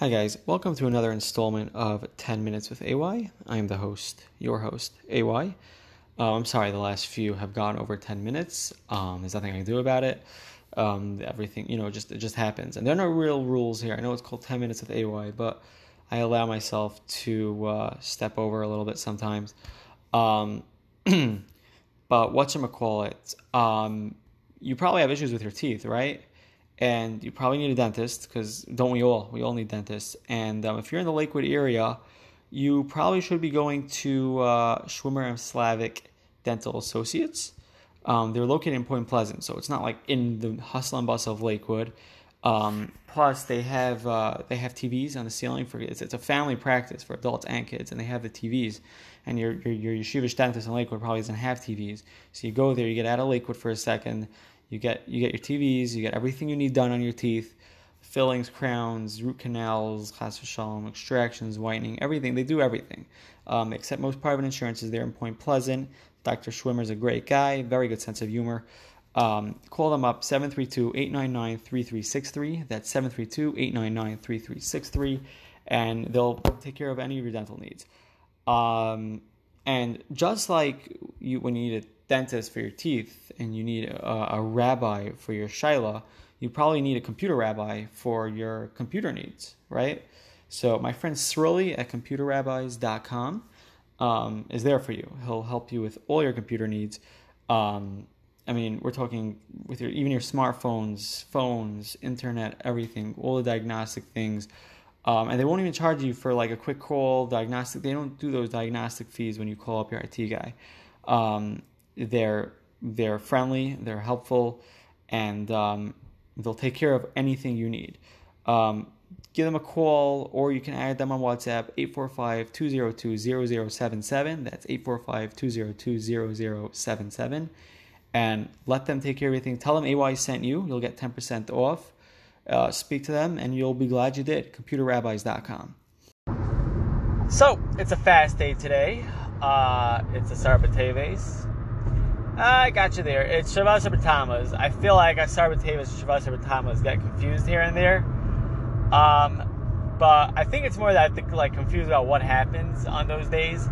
Hi, guys. Welcome to another installment of 10 Minutes with AY. I am the host, your host, AY. Uh, I'm sorry, the last few have gone over 10 minutes. Um, there's nothing I can do about it. Um, everything, you know, just it just happens. And there are no real rules here. I know it's called 10 Minutes with AY, but I allow myself to uh, step over a little bit sometimes. Um, but whatchamacallit, um, you probably have issues with your teeth, right? And you probably need a dentist because don't we all? We all need dentists. And um, if you're in the Lakewood area, you probably should be going to uh, Schwimmer and Slavic Dental Associates. Um, they're located in Point Pleasant, so it's not like in the hustle and bustle of Lakewood. Um, plus, they have uh, they have TVs on the ceiling for it's, it's a family practice for adults and kids, and they have the TVs. And your your, your yeshivish dentist in Lakewood probably doesn't have TVs, so you go there, you get out of Lakewood for a second you get you get your TVs, you get everything you need done on your teeth, fillings, crowns, root canals, chas v'shalom, extractions, whitening, everything. They do everything, um, except most private insurances. They're in Point Pleasant. Dr. Schwimmer's a great guy, very good sense of humor. Um, call them up 732-899-3363. That's 732-899-3363 and they'll take care of any of your dental needs. Um, and just like you when you need a dentist for your teeth and you need a, a rabbi for your shaila, you probably need a computer rabbi for your computer needs, right? So my friend Sroli at computerrabbis.com um, is there for you. He'll help you with all your computer needs. Um, I mean, we're talking with your even your smartphones, phones, internet, everything, all the diagnostic things. Um, and they won't even charge you for like a quick call diagnostic. They don't do those diagnostic fees when you call up your IT guy. Um, they're they're friendly, they're helpful, and um, they'll take care of anything you need. Um, give them a call, or you can add them on WhatsApp 845-202-0077. That's 845-202-0077. And let them take care of everything. Tell them AY sent you. You'll get 10% off. Uh, speak to them, and you'll be glad you did. ComputerRabbis.com. So, it's a fast day today. Uh, it's a Sarbateves. I got you there. It's Shavas Tammuz. I feel like I start with Tavis and Shavas Tammuz get confused here and there. Um, but I think it's more that I think like confused about what happens on those days.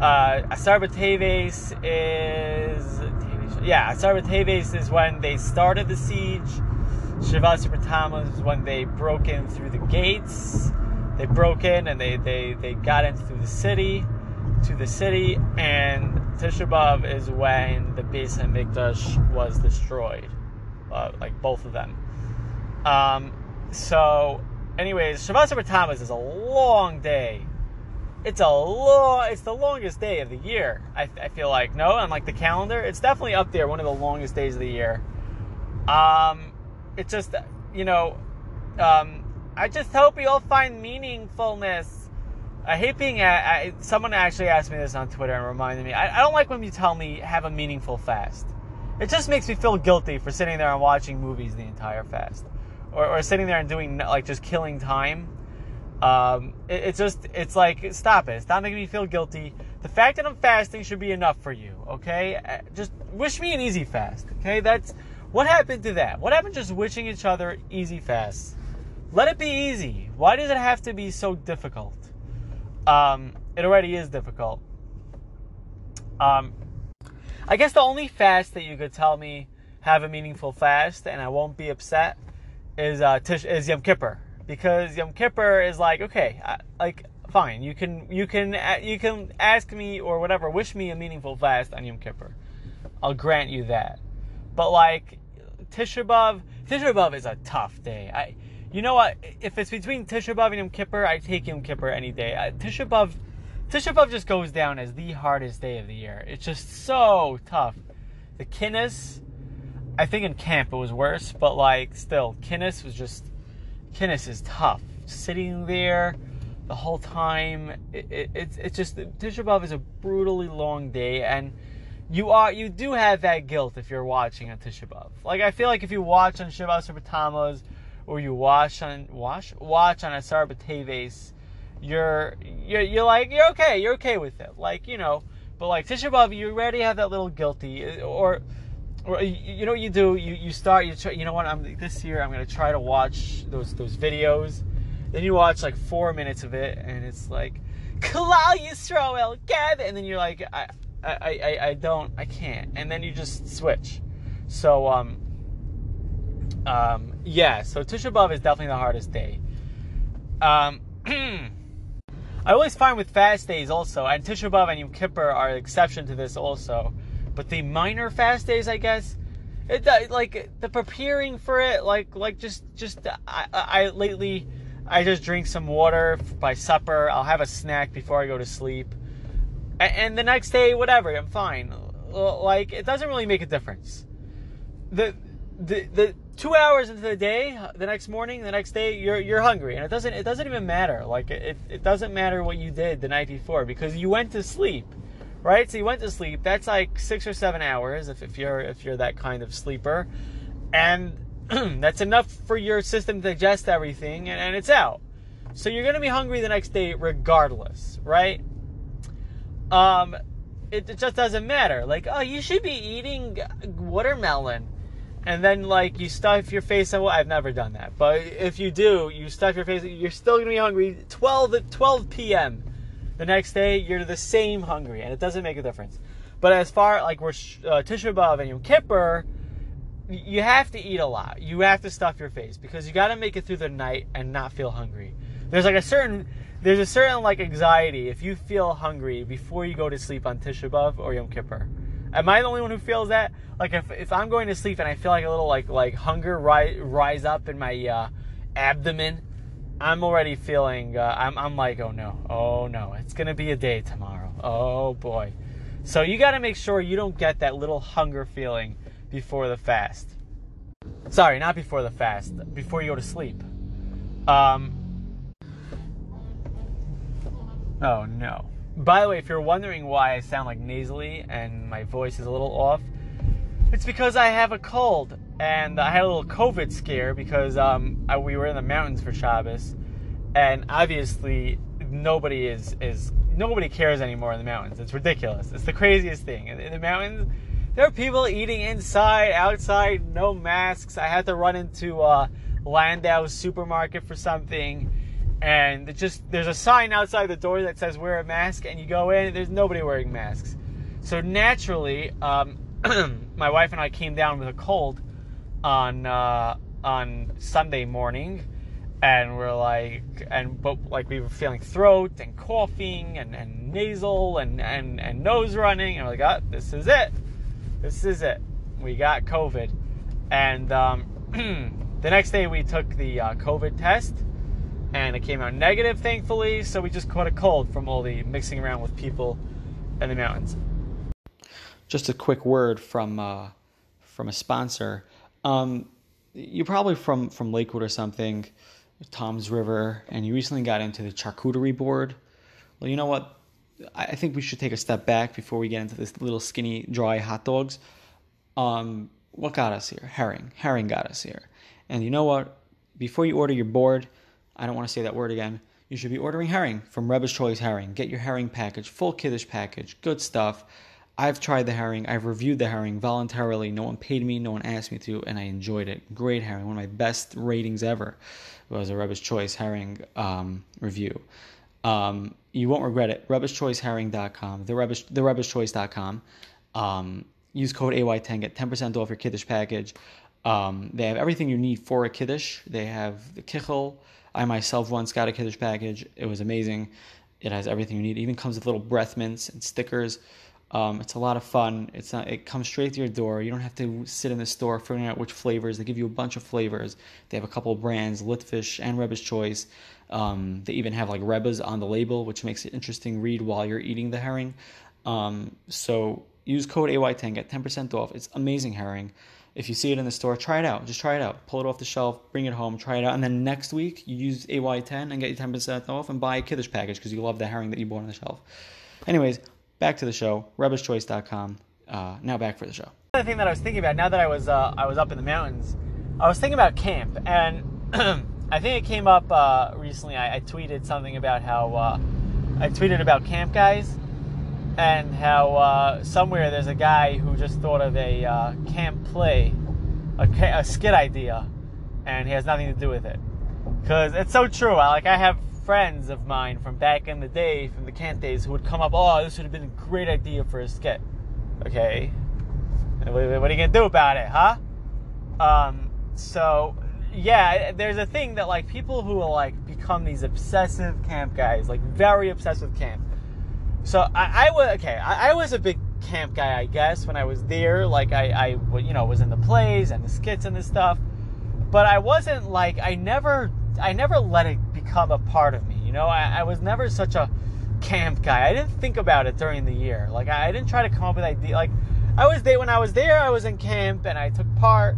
Uh, Asar Teves is yeah, Asar Teves is when they started the siege. Shavas Tammuz is when they broke in through the gates. They broke in and they they they got into through the city to the city and Tisha B'av is when the Beis Hamikdash was destroyed, uh, like both of them. Um, so, anyways, Shavas Tammuz is a long day. It's a long. It's the longest day of the year. I, I feel like no, on like the calendar, it's definitely up there, one of the longest days of the year. Um, it's just you know, um, I just hope we all find meaningfulness I hate being. I, someone actually asked me this on Twitter and reminded me. I, I don't like when you tell me have a meaningful fast. It just makes me feel guilty for sitting there and watching movies the entire fast, or, or sitting there and doing like just killing time. Um, it, it's just it's like stop it. Stop making me feel guilty. The fact that I'm fasting should be enough for you. Okay, uh, just wish me an easy fast. Okay, that's what happened to that. What happened just wishing each other easy fasts? Let it be easy. Why does it have to be so difficult? Um, it already is difficult. Um, I guess the only fast that you could tell me have a meaningful fast and I won't be upset is uh, Tish, is Yom Kippur because Yom Kippur is like okay, I, like fine, you can you can uh, you can ask me or whatever, wish me a meaningful fast on Yom Kippur. I'll grant you that. But like Tisha B'av, B'av is a tough day. I you know what? If it's between Tisha B'av and Yom Kippur, I take Yom Kippur any day. Uh, Tisha B'av, Tisha B'av just goes down as the hardest day of the year. It's just so tough. The Kinnis, I think in camp it was worse, but like still, Kinnis was just Kinnis is tough. Sitting there the whole time, it, it, it's it's just Tisha B'av is a brutally long day, and you are you do have that guilt if you're watching on Tisha B'av. Like I feel like if you watch on Shiva Tammuz or you watch on watch watch on Asar B'Teves, you're you're you're like you're okay, you're okay with it. Like you know, but like Tisha B'av, you already have that little guilty or. Or you know what you do? You you start you try, you know what I'm this year I'm gonna try to watch those those videos Then you watch like four minutes of it, and it's like, Klal Yisrael, Gad, and then you're like, I, I, I, I don't, I can't, and then you just switch. So, um, um, yeah. So Tisha B'av is definitely the hardest day. Um, I always find with fast days also, and Tisha B'av and Yom Kippur are an exception to this also. But the minor fast days, I guess, it like the preparing for it, like like just just I, I lately I just drink some water by supper. I'll have a snack before I go to sleep, and, and the next day, whatever, I'm fine. Like it doesn't really make a difference. The the the two hours into the day, the next morning, the next day, you're you're hungry, and it doesn't it doesn't even matter. Like it it doesn't matter what you did the night before because you went to sleep right? So you went to sleep. That's like six or seven hours if, if you're if you're that kind of sleeper, and that's enough for your system to digest everything, and, and it's out. So you're gonna be hungry the next day regardless, right? Um, it, it just doesn't matter. Like, oh, you should be eating watermelon. And then, like, you stuff your face. Well, I've never done that. But if you do, you stuff your face, you're still to be hungry 12, at 12 p.m the next day you're the same hungry, and it doesn't make a difference. But as far like we're uh, Tisha B'av and Yom Kippur, you have to eat a lot. You have to stuff your face because you got to make it through the night and not feel hungry. There's like a certain there's a certain like anxiety if you feel hungry before you go to sleep on Tisha B'av or Yom Kippur. Am I the only one who feels that? Like if, if I'm going to sleep and I feel like a little like like hunger rise rise up in my uh, abdomen, I'm already feeling, uh, I'm, I'm like, oh no, oh no, it's gonna be a day tomorrow. Oh boy. So you gotta make sure you don't get that little hunger feeling before the fast. Sorry, not before the fast, before you go to sleep. Um, oh no. By the way, if you're wondering why I sound like nasally and my voice is a little off, it's because I have a cold and I had a little COVID scare because um, I, we were in the mountains for Shabbos, and obviously nobody is is nobody cares anymore in the mountains. It's ridiculous. It's the craziest thing. In, the mountains, there are people eating inside, outside, no masks. I had to run into uh, Landau's supermarket for something, and just there's a sign outside the door that says wear a mask, and you go in, and there's nobody wearing masks. So naturally, um, my wife and I came down with a cold on uh, on Sunday morning, and we're like, and but like we were feeling throat and coughing and, and nasal and, and and nose running, and we're like, oh, this is it, this is it. We got COVID, and um, the next day we took the uh, COVID test, and it came out negative, thankfully. So we just caught a cold from all the mixing around with people in the mountains just a quick word from uh, from a sponsor. Um, you're probably from from Lakewood or something, Toms River, and you recently got into the charcuterie board. Well, you know what? I think we should take a step back before we get into this little skinny, dry hot dogs. Um, what got us here? Herring. Herring got us here. And you know what? Before you order your board, I don't want to say that word again. You should be ordering herring from Rebbe's Choice Herring. Get your herring package, full kiddush package, good stuff. I've tried the herring. I've reviewed the herring voluntarily. No one paid me. No one asked me to, and I enjoyed it. Great herring. One of my best ratings ever was a Rebbe's Choice herring um, review. Um, you won't regret it. Rebbe'sChoiceHerring.com. The Rebbe's, the Rebbe'sChoice.com. Um, use code AY10. Get 10% off your Kiddush package. Um, they have everything you need for a Kiddush. They have the Kichel. I myself once got a Kiddush package. It was amazing. It has everything you need. It even comes with little breath mints and stickers. Um, it's a lot of fun. It's not, it comes straight to your door. You don't have to sit in the store figuring out which flavors. They give you a bunch of flavors. They have a couple brands, Litfish and Rebbe's Choice. Um, they even have like Rebbe's on the label, which makes it interesting read while you're eating the herring. Um, so use code AY10, get 10% off. It's amazing herring. If you see it in the store, try it out. Just try it out. Pull it off the shelf, bring it home, try it out, and then next week you use AY10 and get your 10% off and buy a Kiddush package because you love the herring that you bought on the shelf. Anyways, back to the show, rubbishchoice.com. Uh, now back for the show. Another thing that I was thinking about now that I was uh, I was up in the mountains, I was thinking about camp, and I think it came up uh, recently. I, I, tweeted something about how uh, I tweeted about camp guys, and how uh, somewhere there's a guy who just thought of a uh, camp play, a, a skit idea, and he has nothing to do with it. because it's so true. I, like I have friends of mine from back in the day, from the camp days, who would come up, "Oh, this would have been a great idea for a skit." Okay, what, are you gonna do about it, huh? Um, so yeah, there's a thing that like people who will like become these obsessive camp guys, like very obsessed with camp. So I, I was okay. I, I, was a big camp guy, I guess, when I was there. Like I, I, you know, was in the plays and the skits and the stuff. But I wasn't like I never, I never let it become a part of me. You know, I, I was never such a camp guy. I didn't think about it during the year. Like I, I didn't try to come up with idea. Like I was there when I was there. I was in camp and I took part.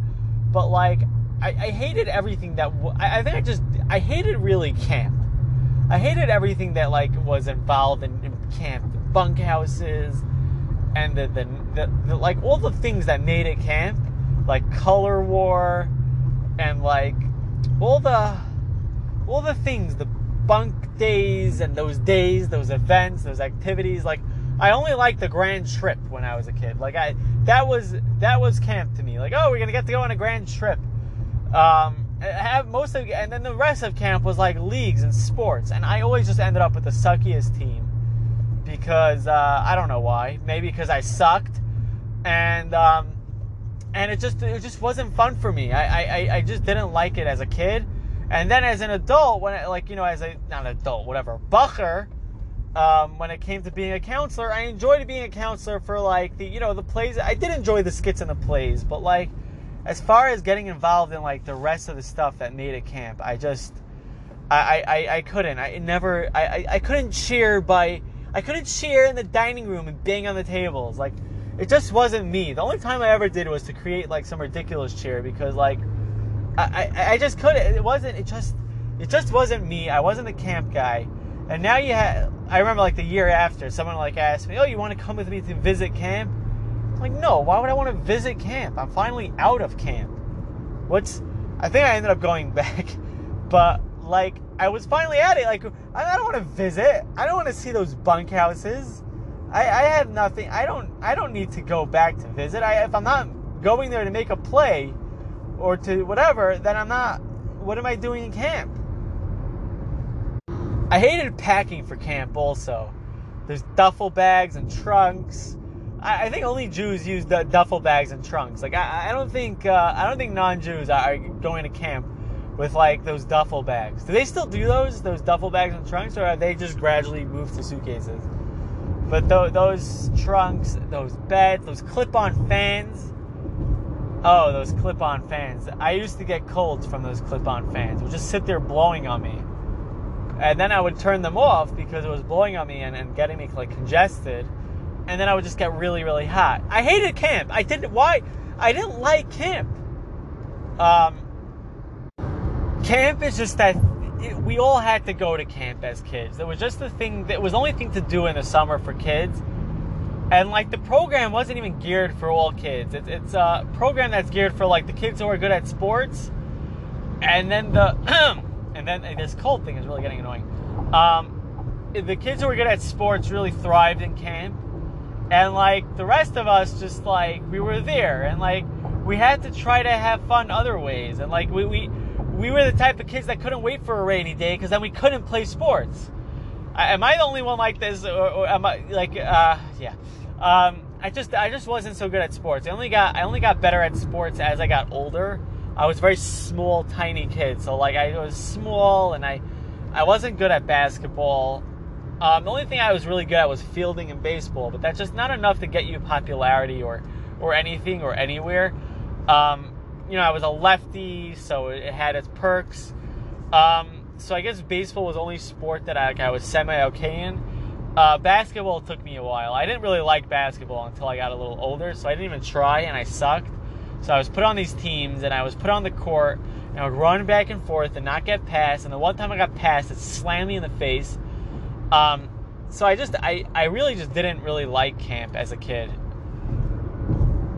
But like I, I hated everything that I, I think I just I hated really camp. I hated everything that like was involved in, in camp, the bunkhouses, and the the, the the like all the things that made it camp, like color war, and like all the all the things, the bunk days and those days, those events, those activities. Like I only liked the grand trip when I was a kid. Like I that was that was camp to me. Like oh, we're gonna get to go on a grand trip. Um, have most of, and then the rest of camp was like leagues and sports, and I always just ended up with the suckiest team because uh, I don't know why. Maybe because I sucked, and um, and it just it just wasn't fun for me. I, I I just didn't like it as a kid, and then as an adult, when it, like you know as a not an adult, whatever, bochur. Um, when it came to being a counselor, I enjoyed being a counselor for like the you know the plays. I did enjoy the skits and the plays, but like as far as getting involved in like the rest of the stuff that made a camp, I just I I, I couldn't. I never I, I, I couldn't cheer by I couldn't cheer in the dining room and bang on the tables. Like it just wasn't me. The only time I ever did was to create like some ridiculous cheer because like I, I, I just couldn't it wasn't it just it just wasn't me. I wasn't the camp guy. And now you have I remember like the year after someone like asked me, "Oh, you want to come with me to visit camp?" like, no, why would I want to visit camp? I'm finally out of camp. What's, I think I ended up going back, but like, I was finally at it. Like, I don't want to visit. I don't want to see those bunkhouses. I, I had nothing. I don't, I don't need to go back to visit. I, if I'm not going there to make a play or to whatever, then I'm not, what am I doing in camp? I hated packing for camp also. There's duffel bags and trunks I, I think only Jews use duffel bags and trunks. Like I, I don't think uh, I don't think non-Jews are going to camp with like those duffel bags. Do they still do those those duffel bags and trunks, or have they just gradually moved to suitcases? But th- those trunks, those beds, those clip-on fans. Oh, those clip-on fans. I used to get colds from those clip-on fans. Would just sit there blowing on me. And then I would turn them off because it was blowing on me and, and getting me like congested and then I would just get really, really hot. I hated camp. I didn't. Why? I didn't like camp. Um, camp is just that it, we all had to go to camp as kids. It was just the thing that was the only thing to do in the summer for kids. And like the program wasn't even geared for all kids. It, it's a program that's geared for like the kids who are good at sports, and then the and then this cold thing is really getting annoying. Um, the kids who are good at sports really thrived in camp and like the rest of us just like we were there and like we had to try to have fun other ways and like we we, we were the type of kids that couldn't wait for a rainy day because then we couldn't play sports. I, am i the only one like this or, or am i like uh yeah. Um i just i just wasn't so good at sports. I only got i only got better at sports as i got older. I was very small tiny kid so like i was small and i i wasn't good at basketball. Um, the only thing I was really good at was fielding and baseball, but that's just not enough to get you popularity or or anything or anywhere. Um, you know, I was a lefty, so it had its perks. Um, so I guess baseball was the only sport that I, I was semi okay in. Uh, basketball took me a while. I didn't really like basketball until I got a little older, so I didn't even try, and I sucked. So I was put on these teams, and I was put on the court, and I would run back and forth and not get passed. And the one time I got passed, it slammed me in the face um, so I just I, I really just didn't really like camp as a kid.